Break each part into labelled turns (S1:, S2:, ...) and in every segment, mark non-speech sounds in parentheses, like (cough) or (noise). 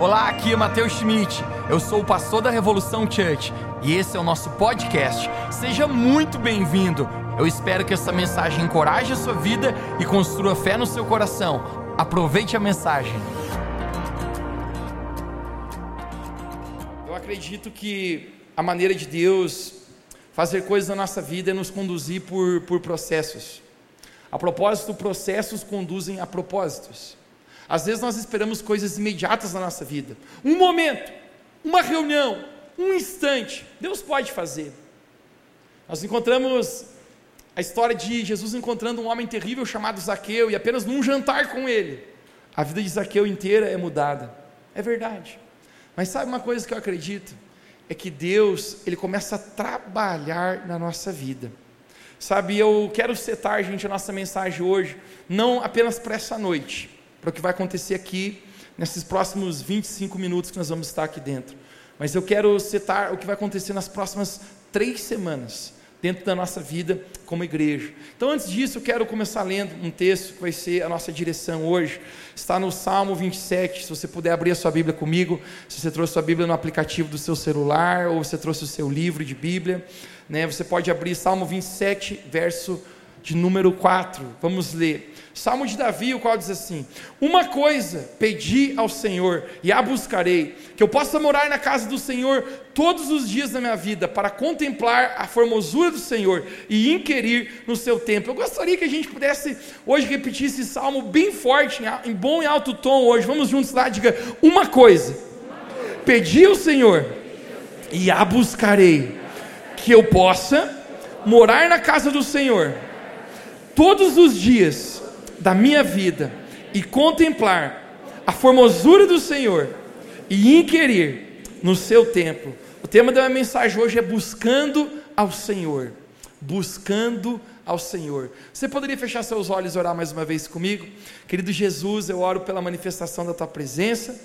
S1: Olá, aqui é Matheus Schmidt. Eu sou o pastor da Revolução Church e esse é o nosso podcast. Seja muito bem-vindo. Eu espero que essa mensagem encoraje a sua vida e construa fé no seu coração. Aproveite a mensagem.
S2: Eu acredito que a maneira de Deus fazer coisas na nossa vida é nos conduzir por, por processos. A propósito, processos conduzem a propósitos. Às vezes nós esperamos coisas imediatas na nossa vida. Um momento, uma reunião, um instante. Deus pode fazer. Nós encontramos a história de Jesus encontrando um homem terrível chamado Zaqueu e apenas num jantar com ele, a vida de Zaqueu inteira é mudada. É verdade. Mas sabe uma coisa que eu acredito? É que Deus, ele começa a trabalhar na nossa vida. Sabe, eu quero setar, gente, a nossa mensagem hoje, não apenas para essa noite, para o que vai acontecer aqui nesses próximos 25 minutos que nós vamos estar aqui dentro. Mas eu quero citar o que vai acontecer nas próximas três semanas, dentro da nossa vida como igreja. Então, antes disso, eu quero começar lendo um texto que vai ser a nossa direção hoje. Está no Salmo 27. Se você puder abrir a sua Bíblia comigo, se você trouxe a sua Bíblia no aplicativo do seu celular, ou você trouxe o seu livro de Bíblia, né, você pode abrir Salmo 27, verso de número 4. Vamos ler. Salmo de Davi, o qual diz assim: Uma coisa pedi ao Senhor e a buscarei, que eu possa morar na casa do Senhor todos os dias da minha vida, para contemplar a formosura do Senhor e inquirir no seu templo. Eu gostaria que a gente pudesse hoje repetir esse salmo bem forte, em bom e alto tom hoje. Vamos juntos lá, diga: Uma coisa pedi ao Senhor e a buscarei, que eu possa morar na casa do Senhor todos os dias da minha vida e contemplar a formosura do Senhor e inquirir no seu templo. O tema da minha mensagem hoje é buscando ao Senhor. Buscando ao Senhor. Você poderia fechar seus olhos e orar mais uma vez comigo? Querido Jesus, eu oro pela manifestação da tua presença,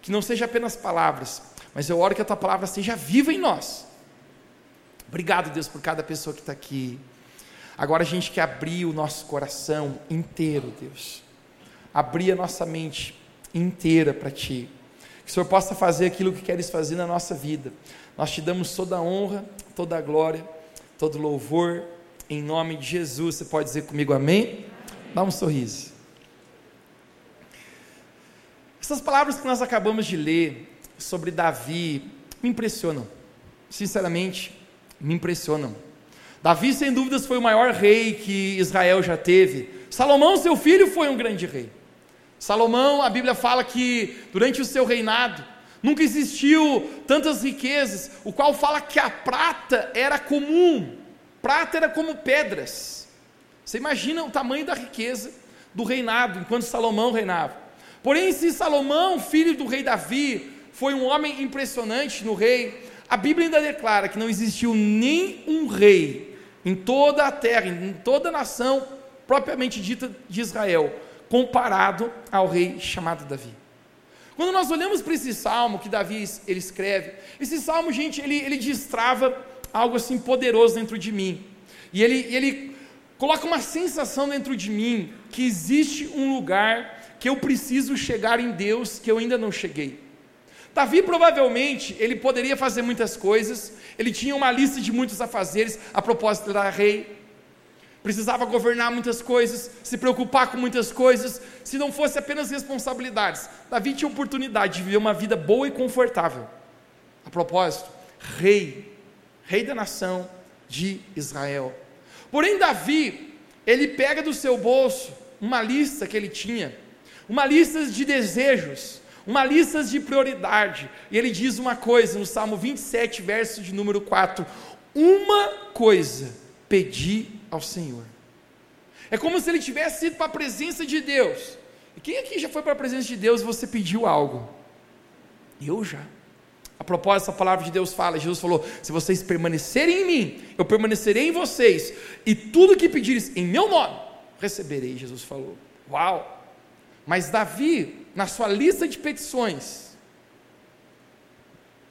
S2: que não seja apenas palavras, mas eu oro que a tua palavra seja viva em nós. Obrigado, Deus, por cada pessoa que está aqui. Agora a gente quer abrir o nosso coração inteiro, Deus. Abrir a nossa mente inteira para Ti. Que o Senhor possa fazer aquilo que queres fazer na nossa vida. Nós te damos toda a honra, toda a glória, todo louvor. Em nome de Jesus. Você pode dizer comigo amém? Dá um sorriso. Essas palavras que nós acabamos de ler sobre Davi me impressionam. Sinceramente, me impressionam. Davi, sem dúvidas, foi o maior rei que Israel já teve. Salomão, seu filho, foi um grande rei. Salomão, a Bíblia fala que durante o seu reinado nunca existiu tantas riquezas, o qual fala que a prata era comum, prata era como pedras. Você imagina o tamanho da riqueza do reinado enquanto Salomão reinava. Porém, se Salomão, filho do rei Davi, foi um homem impressionante no rei, a Bíblia ainda declara que não existiu nem um rei em toda a terra, em toda a nação propriamente dita de Israel, comparado ao rei chamado Davi. Quando nós olhamos para esse salmo que Davi ele escreve, esse salmo, gente, ele, ele destrava algo assim poderoso dentro de mim. E ele, ele coloca uma sensação dentro de mim que existe um lugar que eu preciso chegar em Deus que eu ainda não cheguei. Davi provavelmente, ele poderia fazer muitas coisas, ele tinha uma lista de muitos afazeres, a propósito da rei, precisava governar muitas coisas, se preocupar com muitas coisas, se não fosse apenas responsabilidades. Davi tinha oportunidade de viver uma vida boa e confortável. A propósito, rei, rei da nação de Israel. Porém, Davi, ele pega do seu bolso uma lista que ele tinha, uma lista de desejos, uma lista de prioridade. E ele diz uma coisa no Salmo 27, verso de número 4: Uma coisa pedi ao Senhor. É como se ele tivesse ido para a presença de Deus. E quem aqui já foi para a presença de Deus e você pediu algo? Eu já. A propósito, a palavra de Deus fala, Jesus falou: se vocês permanecerem em mim, eu permanecerei em vocês, e tudo que pedires em meu nome, receberei, Jesus falou. Uau! Mas Davi, na sua lista de petições,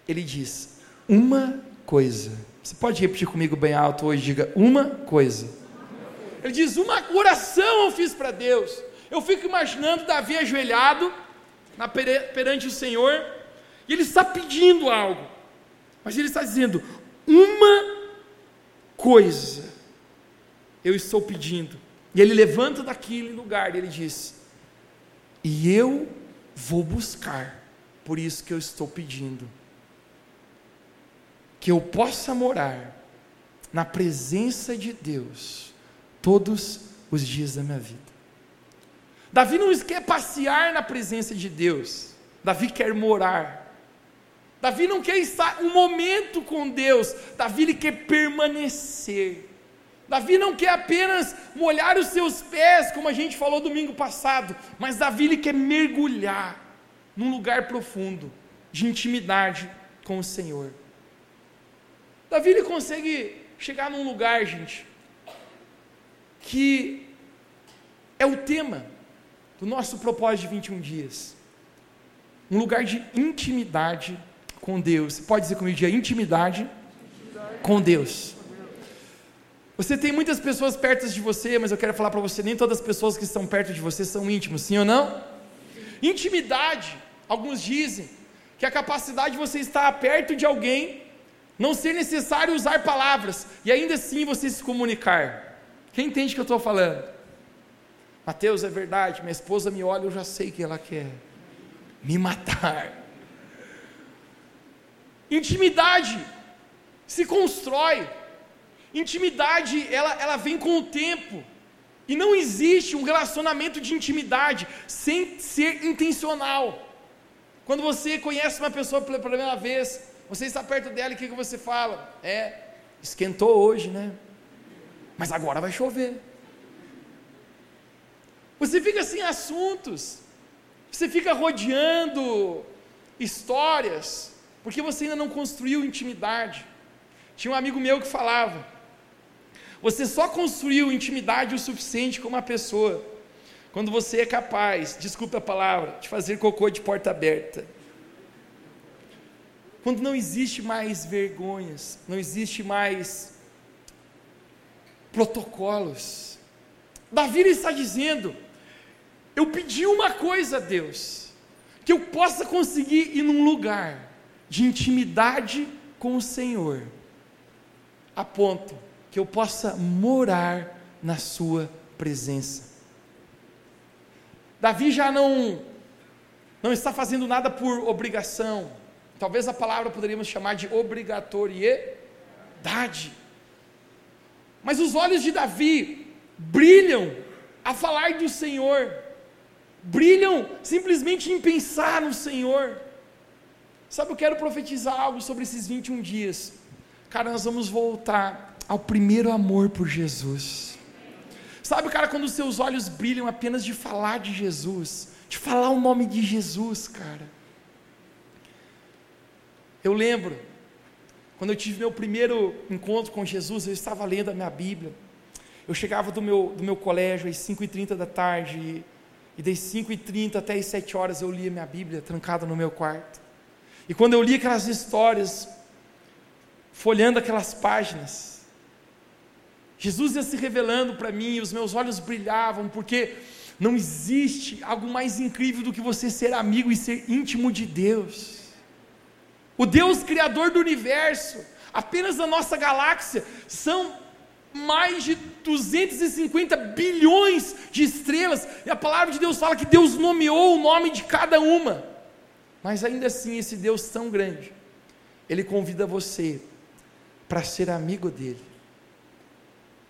S2: ele diz: uma coisa. Você pode repetir comigo bem alto hoje? Diga uma coisa. Ele diz: uma oração eu fiz para Deus. Eu fico imaginando Davi ajoelhado, na, perante o Senhor, e ele está pedindo algo, mas ele está dizendo: uma coisa eu estou pedindo. E ele levanta daquele lugar e ele diz: E eu vou buscar, por isso que eu estou pedindo. Que eu possa morar na presença de Deus todos os dias da minha vida. Davi não quer passear na presença de Deus, Davi quer morar. Davi não quer estar um momento com Deus, Davi ele quer permanecer. Davi não quer apenas molhar os seus pés, como a gente falou domingo passado, mas Davi ele quer mergulhar num lugar profundo de intimidade com o Senhor. Davi ele consegue chegar num lugar, gente, que é o tema do nosso propósito de 21 dias. Um lugar de intimidade com Deus. Pode dizer comigo, de intimidade, intimidade. com Deus. Você tem muitas pessoas perto de você, mas eu quero falar para você: nem todas as pessoas que estão perto de você são íntimos, sim ou não? Intimidade, alguns dizem que é a capacidade de você estar perto de alguém, não ser necessário usar palavras e ainda assim você se comunicar. Quem entende o que eu estou falando? Mateus, é verdade, minha esposa me olha, eu já sei que ela quer me matar. Intimidade se constrói Intimidade, ela, ela vem com o tempo. E não existe um relacionamento de intimidade sem ser intencional. Quando você conhece uma pessoa pela primeira vez, você está perto dela e o que, que você fala? É, esquentou hoje, né? Mas agora vai chover. Você fica sem assuntos, você fica rodeando histórias, porque você ainda não construiu intimidade. Tinha um amigo meu que falava: você só construiu intimidade o suficiente com uma pessoa quando você é capaz, desculpe a palavra, de fazer cocô de porta aberta. Quando não existe mais vergonhas, não existe mais protocolos. Davi está dizendo: Eu pedi uma coisa a Deus, que eu possa conseguir ir num lugar de intimidade com o Senhor, a ponto que eu possa morar na Sua presença. Davi já não, não está fazendo nada por obrigação, talvez a palavra poderíamos chamar de obrigatoriedade. Mas os olhos de Davi brilham a falar do Senhor, brilham simplesmente em pensar no Senhor. Sabe, eu quero profetizar algo sobre esses 21 dias. Cara, nós vamos voltar ao primeiro amor por Jesus. Sabe, cara, quando os seus olhos brilham apenas de falar de Jesus, de falar o nome de Jesus, cara. Eu lembro, quando eu tive meu primeiro encontro com Jesus, eu estava lendo a minha Bíblia. Eu chegava do meu, do meu colégio às 5h30 da tarde, e, e das 5h30 até as 7 horas eu lia minha Bíblia trancada no meu quarto. E quando eu li aquelas histórias, folhando aquelas páginas, Jesus ia se revelando para mim, os meus olhos brilhavam, porque não existe algo mais incrível do que você ser amigo e ser íntimo de Deus. O Deus Criador do universo, apenas da nossa galáxia, são mais de 250 bilhões de estrelas, e a palavra de Deus fala que Deus nomeou o nome de cada uma. Mas ainda assim, esse Deus tão grande, Ele convida você para ser amigo dele.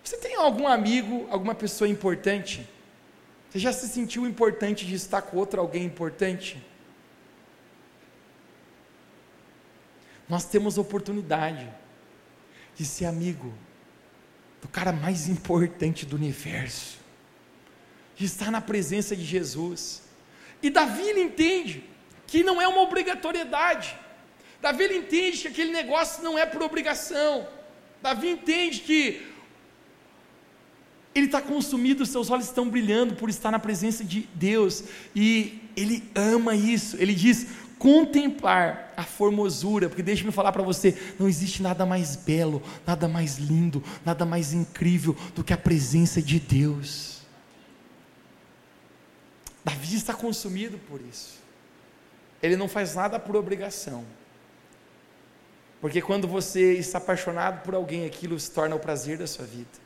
S2: Você tem algum amigo, alguma pessoa importante? Você já se sentiu importante de estar com outro alguém importante? Nós temos oportunidade de ser amigo do cara mais importante do universo, de estar na presença de Jesus. E Davi ele entende que não é uma obrigatoriedade. Davi ele entende que aquele negócio não é por obrigação. Davi entende que ele está consumido, seus olhos estão brilhando por estar na presença de Deus, e ele ama isso. Ele diz: contemplar a formosura, porque deixa-me falar para você: não existe nada mais belo, nada mais lindo, nada mais incrível do que a presença de Deus. Davi está consumido por isso. ele não faz nada por obrigação. Porque quando você está apaixonado por alguém, aquilo se torna o prazer da sua vida.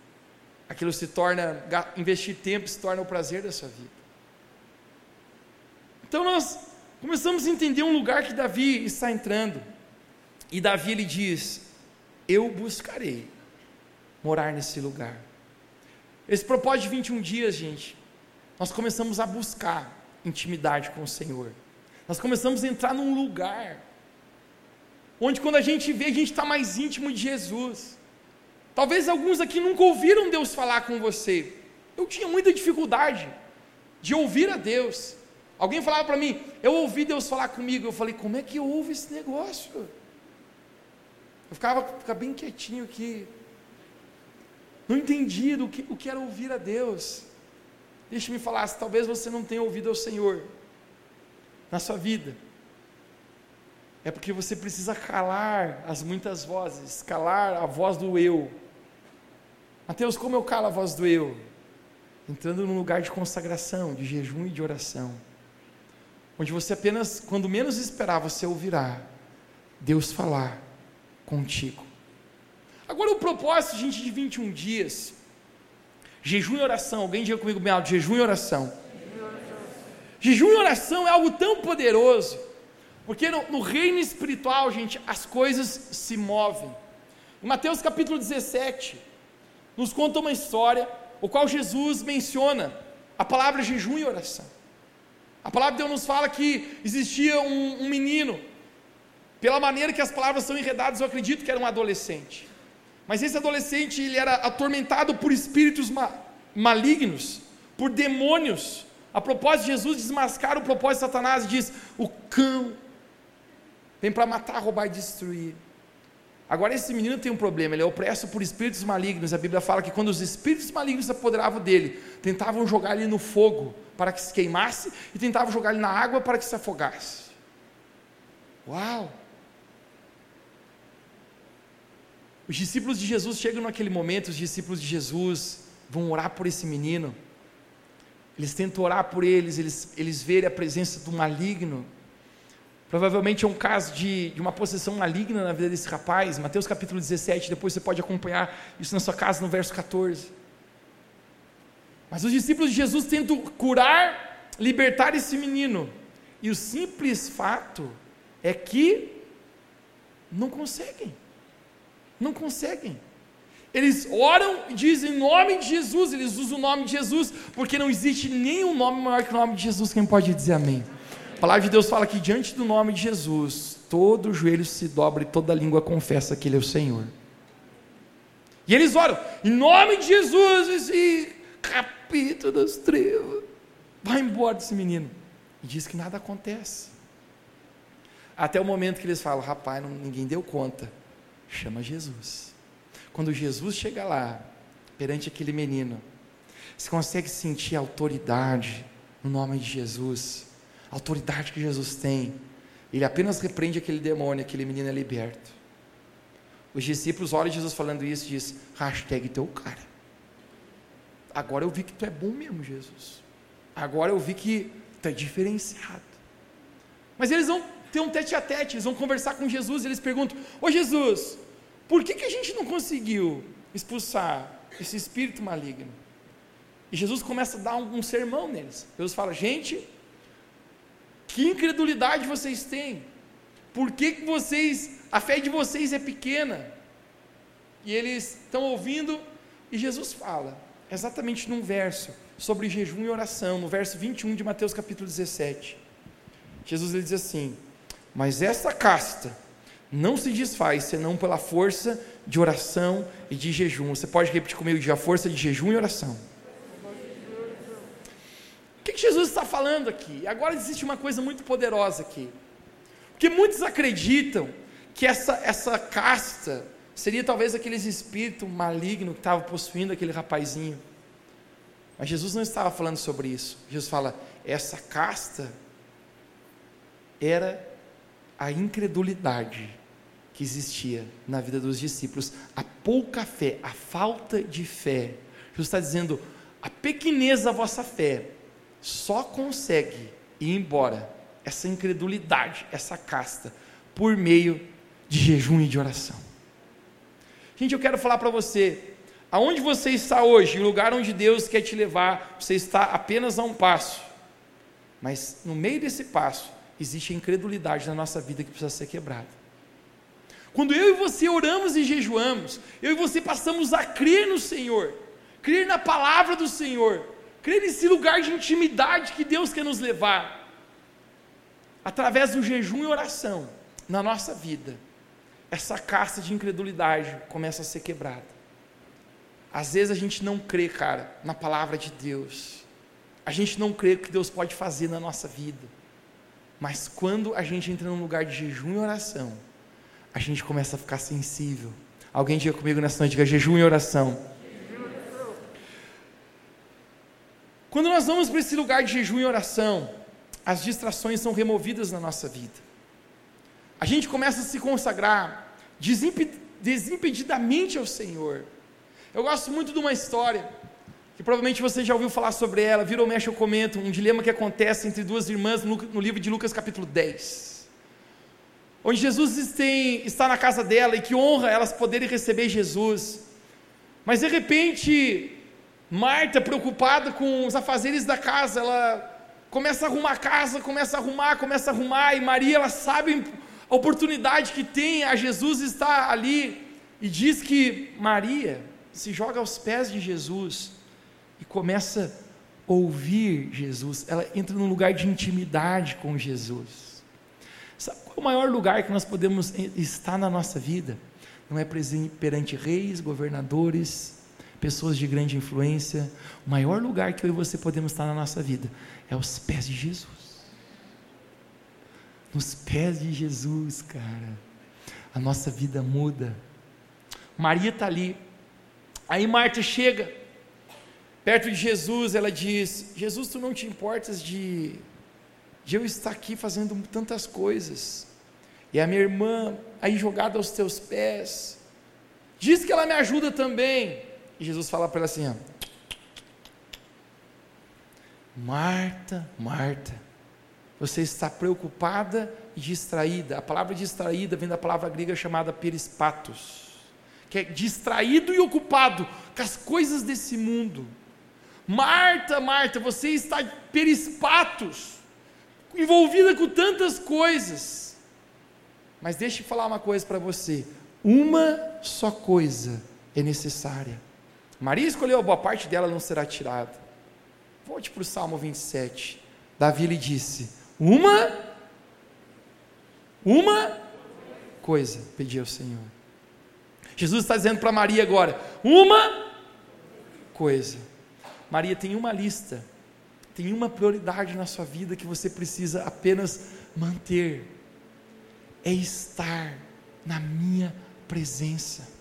S2: Aquilo se torna, investir tempo se torna o prazer da sua vida. Então nós começamos a entender um lugar que Davi está entrando. E Davi ele diz: Eu buscarei morar nesse lugar. Esse propósito de 21 dias, gente, nós começamos a buscar intimidade com o Senhor. Nós começamos a entrar num lugar onde quando a gente vê, a gente está mais íntimo de Jesus. Talvez alguns aqui nunca ouviram Deus falar com você. Eu tinha muita dificuldade de ouvir a Deus. Alguém falava para mim, eu ouvi Deus falar comigo. Eu falei, como é que eu ouvo esse negócio? Eu ficava, ficava bem quietinho aqui. Não entendia o que, o que era ouvir a Deus. Deixe-me falar, se talvez você não tenha ouvido ao Senhor na sua vida, é porque você precisa calar as muitas vozes, calar a voz do eu. Mateus, como eu calo a voz do eu? Entrando num lugar de consagração, de jejum e de oração, onde você apenas, quando menos esperar, você ouvirá Deus falar contigo. Agora, o propósito, gente, de 21 dias, jejum e oração, alguém diga comigo bem alto: jejum e oração. Jejum e oração é algo tão poderoso, porque no, no reino espiritual, gente, as coisas se movem. Em Mateus capítulo 17, nos conta uma história, o qual Jesus menciona a palavra jejum e oração. A palavra de Deus nos fala que existia um, um menino, pela maneira que as palavras são enredadas, eu acredito que era um adolescente. Mas esse adolescente ele era atormentado por espíritos ma malignos, por demônios. A propósito, Jesus desmascara o propósito de Satanás e diz: O cão vem para matar, roubar e destruir. Agora, esse menino tem um problema, ele é opresso por espíritos malignos. A Bíblia fala que quando os espíritos malignos se apoderavam dele, tentavam jogar ele no fogo para que se queimasse e tentavam jogar ele na água para que se afogasse. Uau! Os discípulos de Jesus chegam naquele momento, os discípulos de Jesus vão orar por esse menino. Eles tentam orar por eles, eles, eles verem a presença do maligno. Provavelmente é um caso de, de uma possessão maligna na vida desse rapaz. Mateus capítulo 17, depois você pode acompanhar isso na sua casa no verso 14. Mas os discípulos de Jesus tentam curar, libertar esse menino. E o simples fato é que não conseguem. Não conseguem. Eles oram e dizem em nome de Jesus, eles usam o nome de Jesus, porque não existe nenhum nome maior que o nome de Jesus. Quem pode dizer amém? A palavra de Deus fala que diante do nome de Jesus, todo joelho se dobra e toda língua confessa que Ele é o Senhor. E eles oram, em nome de Jesus, esse capítulo das trevas, vai embora desse menino. E diz que nada acontece. Até o momento que eles falam, rapaz, não, ninguém deu conta chama Jesus. Quando Jesus chega lá, perante aquele menino, você consegue sentir autoridade no nome de Jesus, a autoridade que Jesus tem. Ele apenas repreende aquele demônio, aquele menino é liberto. Os discípulos olham Jesus falando isso e diz: hashtag teu cara. Agora eu vi que tu é bom mesmo, Jesus. Agora eu vi que tu é diferenciado. Mas eles vão ter um tete a tete, eles vão conversar com Jesus, e eles perguntam: Ô Jesus, por que, que a gente não conseguiu expulsar esse espírito maligno? E Jesus começa a dar um, um sermão neles. Jesus fala: Gente, que incredulidade vocês têm? Por que, que vocês, a fé de vocês é pequena? E eles estão ouvindo, e Jesus fala, exatamente num verso, sobre jejum e oração, no verso 21 de Mateus capítulo 17. Jesus ele diz assim: mas essa casta não se desfaz senão pela força de oração e de jejum. Você pode repetir comigo de a força de jejum e oração. O que, Jesus está falando aqui? Agora existe uma coisa muito poderosa aqui. Porque muitos acreditam que essa, essa casta seria talvez aqueles espírito maligno que estava possuindo aquele rapazinho. Mas Jesus não estava falando sobre isso. Jesus fala: essa casta era a incredulidade que existia na vida dos discípulos, a pouca fé, a falta de fé. Jesus está dizendo: a pequenez da vossa fé só consegue ir embora, essa incredulidade, essa casta, por meio de jejum e de oração. Gente, eu quero falar para você, aonde você está hoje, o lugar onde Deus quer te levar, você está apenas a um passo, mas no meio desse passo, existe a incredulidade na nossa vida que precisa ser quebrada. Quando eu e você oramos e jejuamos, eu e você passamos a crer no Senhor, crer na palavra do Senhor, crer nesse lugar de intimidade que Deus quer nos levar, através do jejum e oração na nossa vida, essa caça de incredulidade começa a ser quebrada. Às vezes a gente não crê, cara, na palavra de Deus. A gente não crê que Deus pode fazer na nossa vida. Mas quando a gente entra num lugar de jejum e oração, a gente começa a ficar sensível. Alguém diga comigo nessa noite, diga jejum e oração. Quando nós vamos para esse lugar de jejum e oração, as distrações são removidas na nossa vida. A gente começa a se consagrar desimpedidamente ao Senhor. Eu gosto muito de uma história que provavelmente você já ouviu falar sobre ela, vira ou mexe eu comento, um dilema que acontece entre duas irmãs no, no livro de Lucas capítulo 10. Onde Jesus tem, está na casa dela e que honra elas poderem receber Jesus. Mas de repente, Marta, preocupada com os afazeres da casa, ela começa a arrumar a casa, começa a arrumar, começa a arrumar, e Maria, ela sabe a oportunidade que tem, a Jesus está ali, e diz que Maria se joga aos pés de Jesus, e começa a ouvir Jesus, ela entra num lugar de intimidade com Jesus. Sabe qual é o maior lugar que nós podemos estar na nossa vida? Não é perante reis, governadores, pessoas de grande influência. O maior lugar que eu e você podemos estar na nossa vida é aos pés de Jesus. Nos pés de Jesus, cara, a nossa vida muda. Maria está ali. Aí Marta chega, perto de Jesus, ela diz: Jesus, tu não te importas de, de eu estar aqui fazendo tantas coisas, e a minha irmã aí jogada aos teus pés, diz que ela me ajuda também. E Jesus fala para ela assim: ó, Marta, Marta, você está preocupada e distraída. A palavra distraída vem da palavra grega chamada perispatos, que é distraído e ocupado com as coisas desse mundo. Marta, Marta, você está perispatos, envolvida com tantas coisas. Mas deixe eu falar uma coisa para você: uma só coisa é necessária. Maria escolheu a boa parte dela, não será tirada. Volte para o Salmo 27. Davi lhe disse: Uma, uma coisa pedi ao Senhor. Jesus está dizendo para Maria agora: Uma coisa. Maria tem uma lista, tem uma prioridade na sua vida que você precisa apenas manter: é estar na minha presença.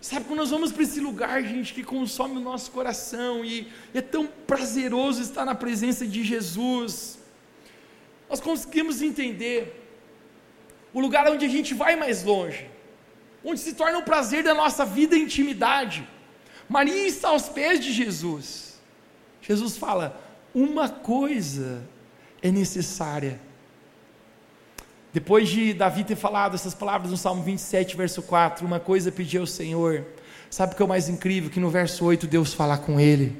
S2: Sabe, quando nós vamos para esse lugar, gente, que consome o nosso coração e é tão prazeroso estar na presença de Jesus, nós conseguimos entender o lugar onde a gente vai mais longe, onde se torna o prazer da nossa vida e intimidade Maria está aos pés de Jesus. Jesus fala: uma coisa é necessária. Depois de Davi ter falado essas palavras no Salmo 27, verso 4, uma coisa pedi ao Senhor. Sabe o que é o mais incrível? Que no verso 8 Deus fala com ele.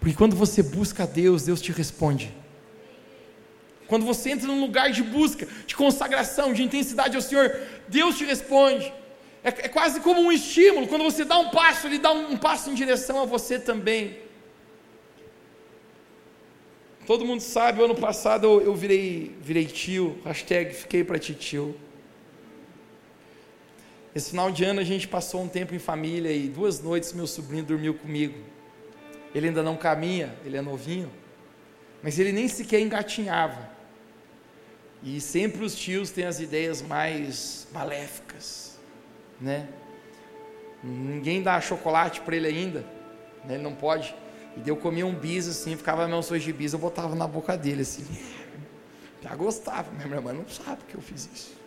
S2: Porque quando você busca a Deus, Deus te responde. Quando você entra num lugar de busca, de consagração, de intensidade ao Senhor, Deus te responde. É, é quase como um estímulo. Quando você dá um passo, ele dá um, um passo em direção a você também. Todo mundo sabe, ano passado eu, virei, virei tio, hashtag fiquei para tio. Esse final de ano a gente passou um tempo em família e duas noites meu sobrinho dormiu comigo. Ele ainda não caminha, ele é novinho, mas ele nem sequer engatinhava. E sempre os tios têm as ideias mais maléficas né? Ninguém dá chocolate para ele ainda, né? ele não pode. E eu comia um bis assim, ficava meu sonho de bis, eu botava na boca dele assim. Já gostava, minha irmã não sabe que eu fiz isso.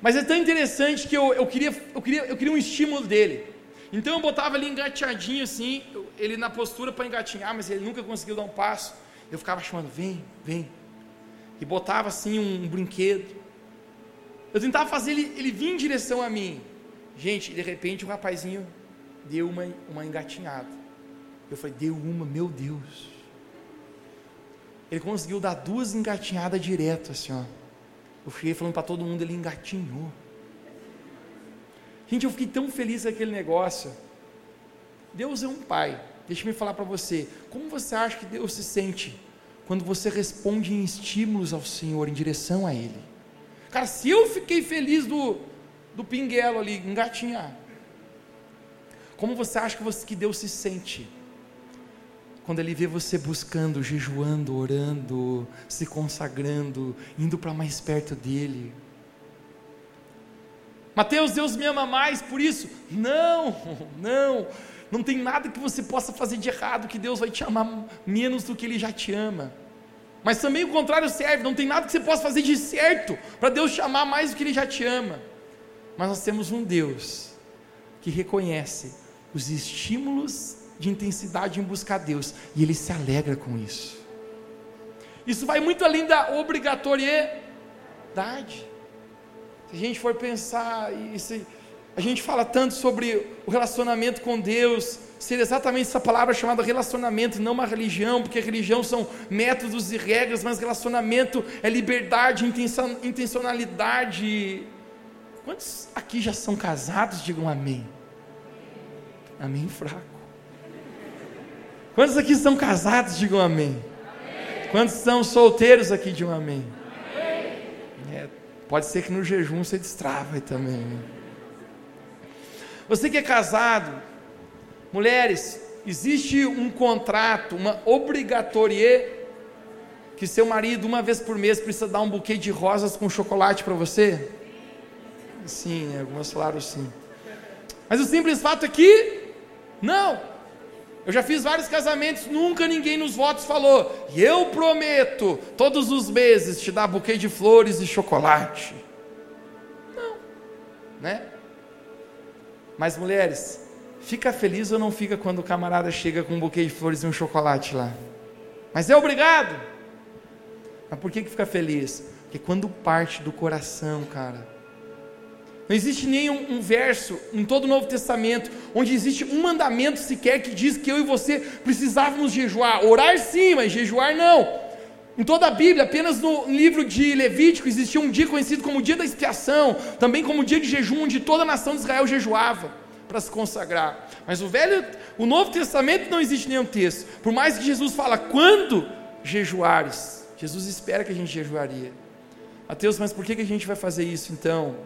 S2: Mas é tão interessante que eu, eu, queria, eu, queria, eu queria um estímulo dele. Então eu botava ele engateadinho assim, ele na postura para engatinhar, mas ele nunca conseguiu dar um passo. Eu ficava chamando, vem, vem. E botava assim um brinquedo. Eu tentava fazer ele, ele vir em direção a mim. Gente, de repente o rapazinho deu uma, uma engatinhada. Eu falei, deu uma, meu Deus. Ele conseguiu dar duas engatinhadas direto, assim, ó. Eu fiquei falando para todo mundo, ele engatinhou. Gente, eu fiquei tão feliz com aquele negócio. Deus é um pai. Deixa eu falar para você. Como você acha que Deus se sente quando você responde em estímulos ao Senhor, em direção a Ele? Cara, se eu fiquei feliz do, do pinguelo ali, engatinhar. Como você acha que, você, que Deus se sente quando Ele vê você buscando, jejuando, orando, se consagrando, indo para mais perto dEle? Mateus, Deus me ama mais por isso? Não, (laughs) não, não tem nada que você possa fazer de errado que Deus vai te amar menos do que Ele já te ama. Mas também o contrário serve, não tem nada que você possa fazer de certo para Deus te amar mais do que Ele já te ama. Mas nós temos um Deus que reconhece os estímulos de intensidade em buscar Deus e Ele se alegra com isso. Isso vai muito além da obrigatoriedade. Se a gente for pensar, e se a gente fala tanto sobre o relacionamento com Deus, ser exatamente essa palavra chamada relacionamento, não uma religião, porque religião são métodos e regras, mas relacionamento é liberdade, intencionalidade. Quantos aqui já são casados? Digam amém. Amém fraco. Quantos aqui são casados? Digam amém. amém. Quantos são solteiros aqui? Digam amém. amém. É, pode ser que no jejum você destrava também. Né? Você que é casado, mulheres, existe um contrato, uma obrigatoriedade que seu marido uma vez por mês precisa dar um buquê de rosas com chocolate para você? Sim, algumas falaram sim. Mas o simples fato é que não. Eu já fiz vários casamentos, nunca ninguém nos votos falou: "E eu prometo todos os meses te dar buquê de flores e chocolate". Não. Né? Mas mulheres, fica feliz ou não fica quando o camarada chega com um buquê de flores e um chocolate lá? Mas é obrigado. Mas por que, que fica feliz? Porque quando parte do coração, cara. Não existe nenhum um verso em todo o Novo Testamento onde existe um mandamento sequer que diz que eu e você precisávamos jejuar. Orar sim, mas jejuar não. Em toda a Bíblia, apenas no livro de Levítico, existia um dia conhecido como o dia da expiação, também como o dia de jejum, onde toda a nação de Israel jejuava para se consagrar. Mas o Velho, o Novo Testamento não existe nenhum texto. Por mais que Jesus fala quando jejuares, Jesus espera que a gente jejuaria. Mateus, mas por que, que a gente vai fazer isso então?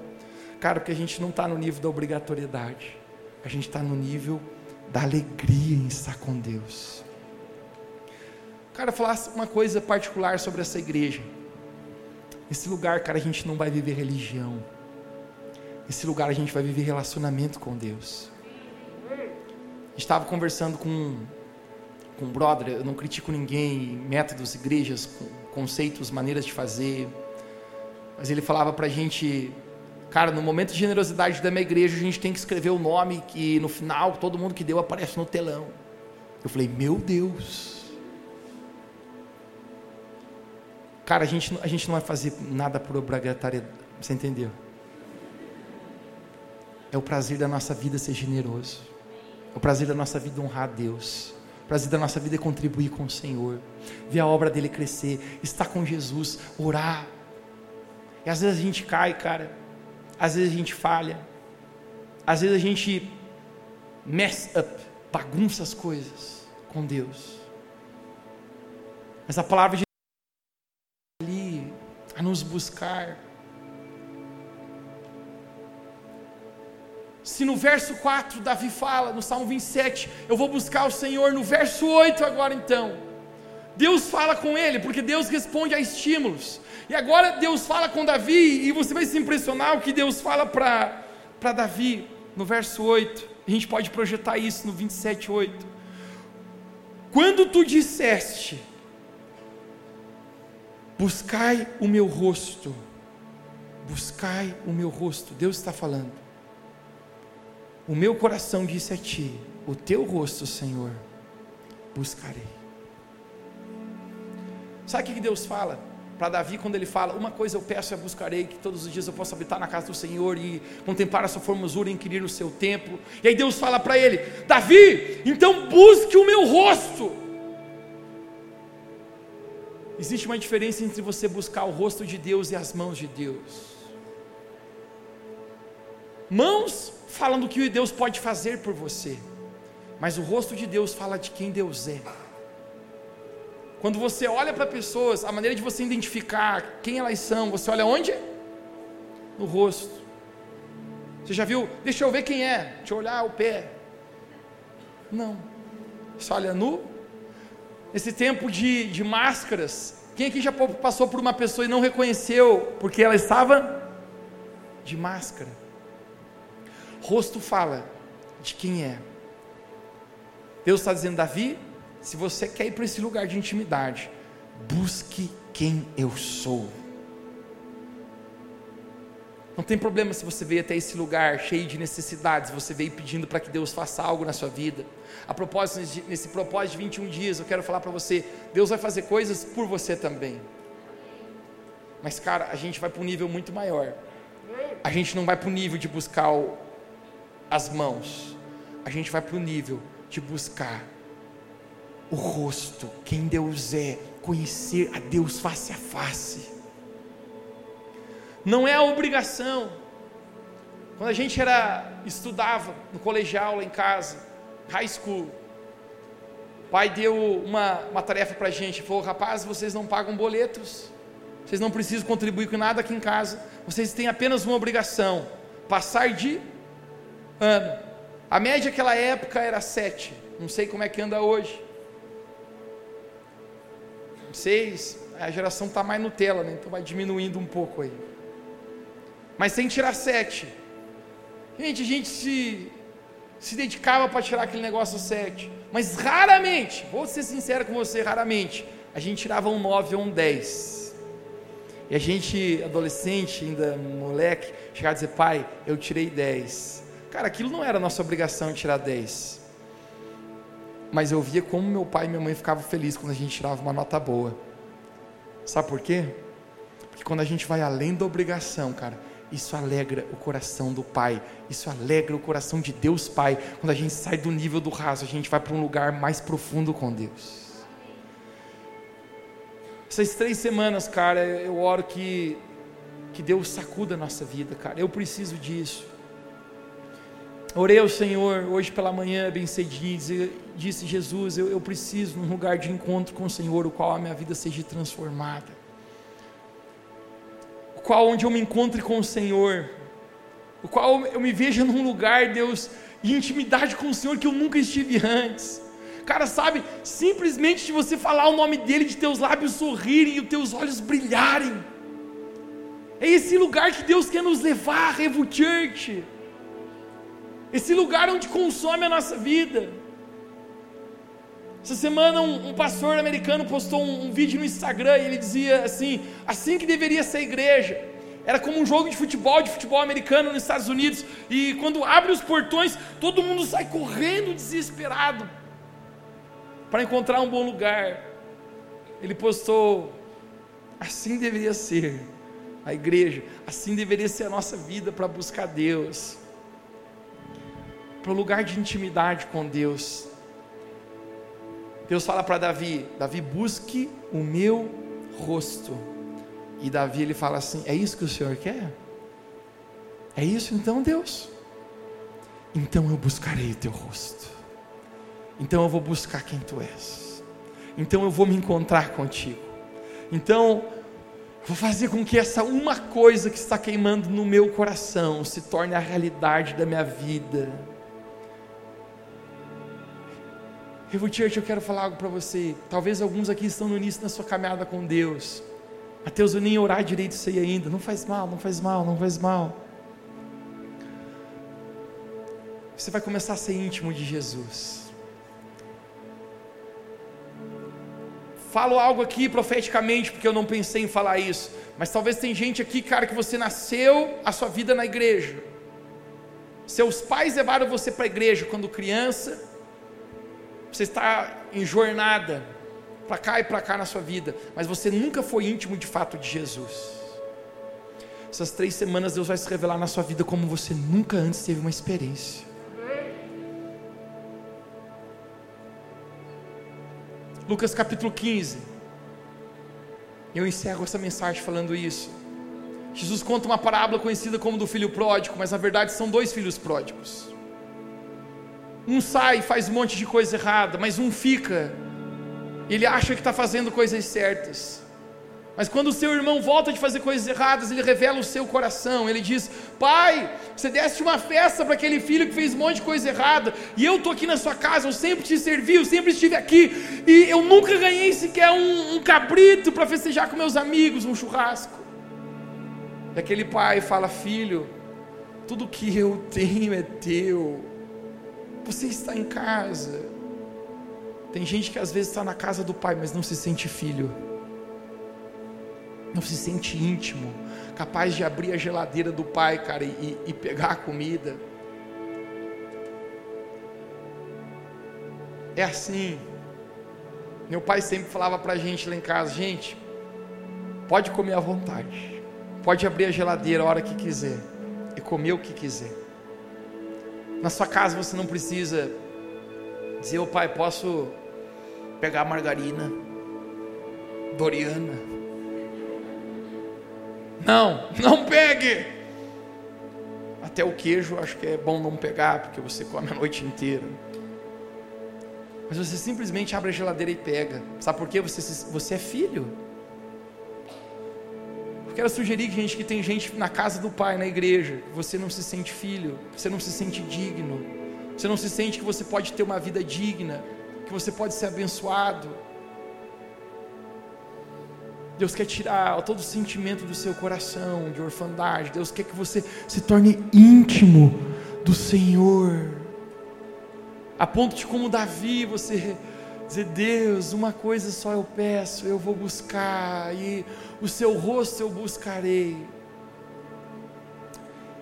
S2: Cara, porque a gente não está no nível da obrigatoriedade, a gente está no nível da alegria em estar com Deus. Cara, falasse uma coisa particular sobre essa igreja. Esse lugar, cara, a gente não vai viver religião. Esse lugar a gente vai viver relacionamento com Deus. Estava conversando com, com um brother, eu não critico ninguém, métodos, igrejas, conceitos, maneiras de fazer. Mas ele falava pra gente, cara, no momento de generosidade da minha igreja, a gente tem que escrever o nome que no final todo mundo que deu aparece no telão. Eu falei, meu Deus. Cara, a gente, a gente não vai fazer nada por obrigatoriedade. Você entendeu? É o prazer da nossa vida ser generoso. É o prazer da nossa vida honrar a Deus. O prazer da nossa vida é contribuir com o Senhor. Ver a obra dele crescer. Estar com Jesus. Orar. E às vezes a gente cai, cara. Às vezes a gente falha. Às vezes a gente mess up. Bagunça as coisas com Deus. Mas a palavra de a nos buscar. Se no verso 4 Davi fala, no Salmo 27, eu vou buscar o Senhor, no verso 8 agora então, Deus fala com ele, porque Deus responde a estímulos. E agora Deus fala com Davi, e você vai se impressionar o que Deus fala para Davi, no verso 8. A gente pode projetar isso no 27, 8. Quando tu disseste, Buscai o meu rosto. Buscai o meu rosto. Deus está falando. O meu coração disse a ti: O teu rosto, Senhor, buscarei. Sabe o que Deus fala? Para Davi, quando ele fala, uma coisa eu peço e buscarei, que todos os dias eu possa habitar na casa do Senhor e contemplar a sua formosura e inquirir no seu templo. E aí Deus fala para ele: Davi, então busque o meu rosto. Existe uma diferença entre você buscar o rosto de Deus e as mãos de Deus. Mãos falam do que Deus pode fazer por você, mas o rosto de Deus fala de quem Deus é. Quando você olha para pessoas, a maneira de você identificar quem elas são, você olha onde? No rosto. Você já viu? Deixa eu ver quem é. Deixa eu olhar o pé. Não. Você olha nu. Esse tempo de, de máscaras. Quem aqui já passou por uma pessoa e não reconheceu porque ela estava de máscara? Rosto fala de quem é. Deus está dizendo, Davi, se você quer ir para esse lugar de intimidade, busque quem eu sou. Não tem problema se você veio até esse lugar cheio de necessidades, você veio pedindo para que Deus faça algo na sua vida. A propósito, nesse propósito de 21 dias, eu quero falar para você: Deus vai fazer coisas por você também. Mas, cara, a gente vai para um nível muito maior. A gente não vai para o nível de buscar o, as mãos, a gente vai para o nível de buscar o rosto, quem Deus é, conhecer a Deus face a face. Não é a obrigação. Quando a gente era estudava no colegial lá em casa, high school, o pai deu uma, uma tarefa para a gente, falou, rapaz, vocês não pagam boletos, vocês não precisam contribuir com nada aqui em casa, vocês têm apenas uma obrigação, passar de ano. A média naquela época era sete, não sei como é que anda hoje seis, a geração está mais Nutella, né? então vai diminuindo um pouco aí. Mas sem tirar sete. Gente, a gente se, se dedicava para tirar aquele negócio sete. Mas raramente, vou ser sincero com você, raramente, a gente tirava um nove ou um dez. E a gente, adolescente, ainda moleque, chegava a dizer, pai, eu tirei dez. Cara, aquilo não era nossa obrigação tirar dez mas eu via como meu pai e minha mãe ficavam felizes quando a gente tirava uma nota boa. Sabe por quê? Porque quando a gente vai além da obrigação, cara, isso alegra o coração do Pai, isso alegra o coração de Deus Pai. Quando a gente sai do nível do raso, a gente vai para um lugar mais profundo com Deus. Essas três semanas, cara, eu oro que, que Deus sacuda a nossa vida, cara. Eu preciso disso. Orei ao Senhor hoje pela manhã, bem cedinho, disse, disse Jesus, eu, eu preciso de um lugar de encontro com o Senhor, o qual a minha vida seja transformada. O qual onde eu me encontre com o Senhor, o qual eu me veja num lugar, Deus, de intimidade com o Senhor que eu nunca estive antes. Cara, sabe, simplesmente de você falar o nome dele, de teus lábios sorrirem e os teus olhos brilharem. É esse lugar que Deus quer nos levar, Revo Church esse lugar onde consome a nossa vida. Essa semana um, um pastor americano postou um, um, vídeo no Instagram e ele dizia assim, assim que deveria ser a igreja. Era como um jogo de futebol, de futebol americano nos Estados Unidos, e quando abre os portões, todo mundo sai correndo desesperado para encontrar um bom lugar. Ele postou, assim deveria ser a igreja, assim deveria ser a nossa vida para buscar Deus para o lugar de intimidade com Deus. Deus fala para Davi: Davi, busque o meu rosto. E Davi ele fala assim: É isso que o Senhor quer? É isso então, Deus? Então eu buscarei o teu rosto. Então eu vou buscar quem tu és. Então eu vou me encontrar contigo. Então vou fazer com que essa uma coisa que está queimando no meu coração se torne a realidade da minha vida Revo Church, eu quero falar algo para você. Talvez alguns aqui estão no início da sua caminhada com Deus. Mateus, eu nem orar direito sei ainda. Não faz mal, não faz mal, não faz mal. Você vai começar a ser íntimo de Jesus. Falo algo aqui profeticamente, porque eu não pensei em falar isso. Mas talvez tem gente aqui, cara, que você nasceu a sua vida na igreja. Seus pais levaram você para a igreja quando criança você está em jornada, para cá e para cá na sua vida, mas você nunca foi íntimo de fato de Jesus. Essas três semanas Deus vai se revelar na sua vida como você nunca antes teve uma experiência. Lucas capítulo 15. Eu encerro essa mensagem falando isso. Jesus conta uma parábola conhecida como do filho pródigo, mas na verdade são dois filhos pródigos. Um sai e faz um monte de coisa errada, mas um fica. Ele acha que está fazendo coisas certas. Mas quando o seu irmão volta de fazer coisas erradas, ele revela o seu coração. Ele diz: Pai, você deste uma festa para aquele filho que fez um monte de coisa errada, e eu estou aqui na sua casa, eu sempre te servi, eu sempre estive aqui, e eu nunca ganhei sequer um, um cabrito para festejar com meus amigos, um churrasco. E aquele pai fala: Filho, tudo que eu tenho é teu, você está em casa. Tem gente que às vezes está na casa do pai, mas não se sente filho não se sente íntimo, capaz de abrir a geladeira do pai, cara, e, e pegar a comida. É assim. Meu pai sempre falava para gente lá em casa: gente, pode comer à vontade, pode abrir a geladeira a hora que quiser e comer o que quiser. Na sua casa você não precisa dizer: ô pai, posso pegar margarina, Doriana, não, não pegue. Até o queijo acho que é bom não pegar, porque você come a noite inteira. Mas você simplesmente abre a geladeira e pega. Sabe por quê? Você, você é filho. Eu quero sugerir, gente, que tem gente na casa do pai, na igreja, você não se sente filho, você não se sente digno, você não se sente que você pode ter uma vida digna, que você pode ser abençoado. Deus quer tirar todo o sentimento do seu coração de orfandade. Deus quer que você se torne íntimo do Senhor. A ponto de como Davi, você dizer: Deus, uma coisa só eu peço, eu vou buscar, e o seu rosto eu buscarei.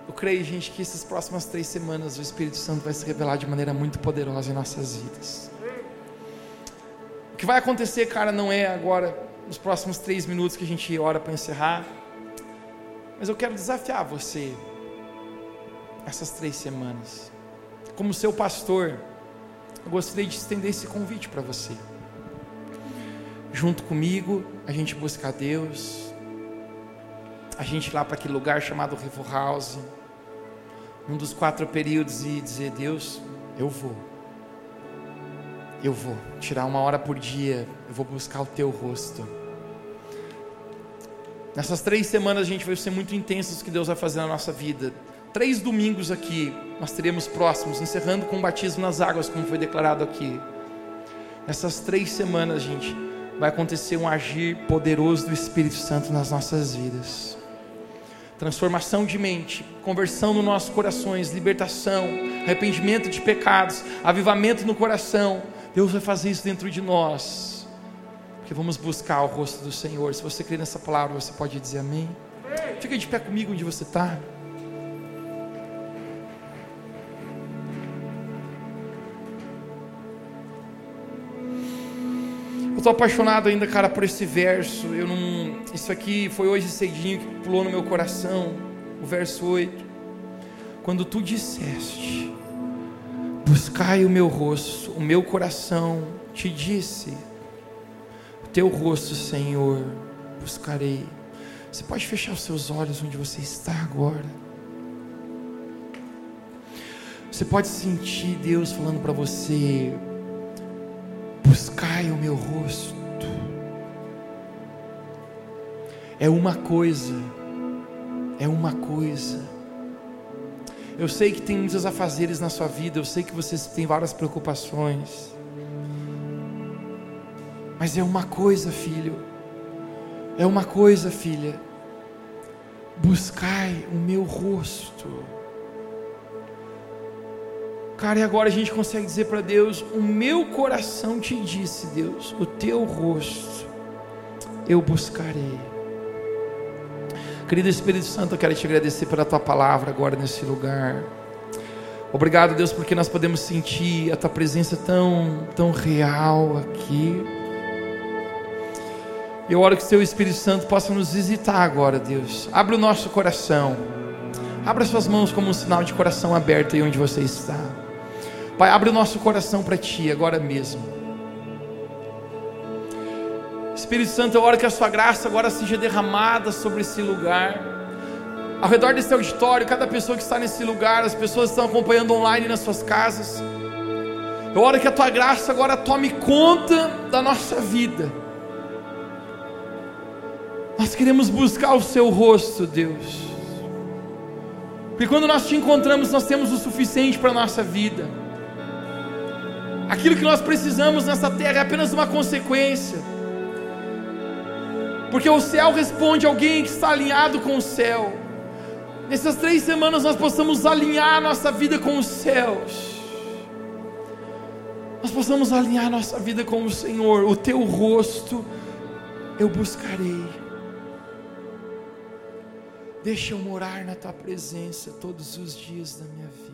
S2: Eu creio, gente, que essas próximas três semanas o Espírito Santo vai se revelar de maneira muito poderosa em nossas vidas. O que vai acontecer, cara, não é agora nos próximos três minutos que a gente ora para encerrar. Mas eu quero desafiar você essas três semanas. Como seu pastor, eu gostaria de estender esse convite para você. Junto comigo, a gente buscar Deus, a gente ir lá para aquele lugar chamado River House, um dos quatro períodos e dizer: Deus, eu vou. Eu vou tirar uma hora por dia, eu vou buscar o teu rosto. Nessas três semanas a gente vai ser muito intensos que Deus vai fazer na nossa vida. Três domingos aqui nós teremos próximos, encerrando com o batismo nas águas, como foi declarado aqui. Nessas três semanas, gente, vai acontecer um agir poderoso do Espírito Santo nas nossas vidas. Transformação de mente, conversão nos nossos corações, libertação, arrependimento de pecados, avivamento no coração. Deus vai fazer isso dentro de nós que vamos buscar o rosto do Senhor. Se você crê nessa palavra, você pode dizer amém. Fica de pé comigo onde você está. Estou apaixonado ainda, cara, por esse verso. Eu não, isso aqui foi hoje cedinho que pulou no meu coração. O verso 8. Quando tu disseste: Buscai o meu rosto, o meu coração te disse: teu rosto, Senhor, buscarei. Você pode fechar os seus olhos onde você está agora. Você pode sentir Deus falando para você: buscai o meu rosto. É uma coisa, é uma coisa. Eu sei que tem muitos afazeres na sua vida, eu sei que você tem várias preocupações. Mas é uma coisa, filho, é uma coisa, filha. Buscai o meu rosto. Cara, e agora a gente consegue dizer para Deus: O meu coração te disse, Deus, o teu rosto eu buscarei. Querido Espírito Santo, eu quero te agradecer pela tua palavra agora nesse lugar. Obrigado, Deus, porque nós podemos sentir a tua presença tão, tão real aqui. Eu oro que o Seu Espírito Santo possa nos visitar agora, Deus. Abre o nosso coração. Abra suas mãos como um sinal de coração aberto aí onde você está. Pai, abre o nosso coração para Ti agora mesmo. Espírito Santo, eu oro que a Sua graça agora seja derramada sobre esse lugar. Ao redor desse auditório, cada pessoa que está nesse lugar, as pessoas que estão acompanhando online nas suas casas. Eu oro que a Tua graça agora tome conta da nossa vida nós queremos buscar o Seu rosto, Deus. Porque quando nós te encontramos, nós temos o suficiente para a nossa vida. Aquilo que nós precisamos nessa terra é apenas uma consequência. Porque o céu responde a alguém que está alinhado com o céu. Nessas três semanas nós possamos alinhar nossa vida com os céus. Nós possamos alinhar nossa vida com o Senhor. O teu rosto eu buscarei. Deixa eu morar na tua presença todos os dias da minha vida.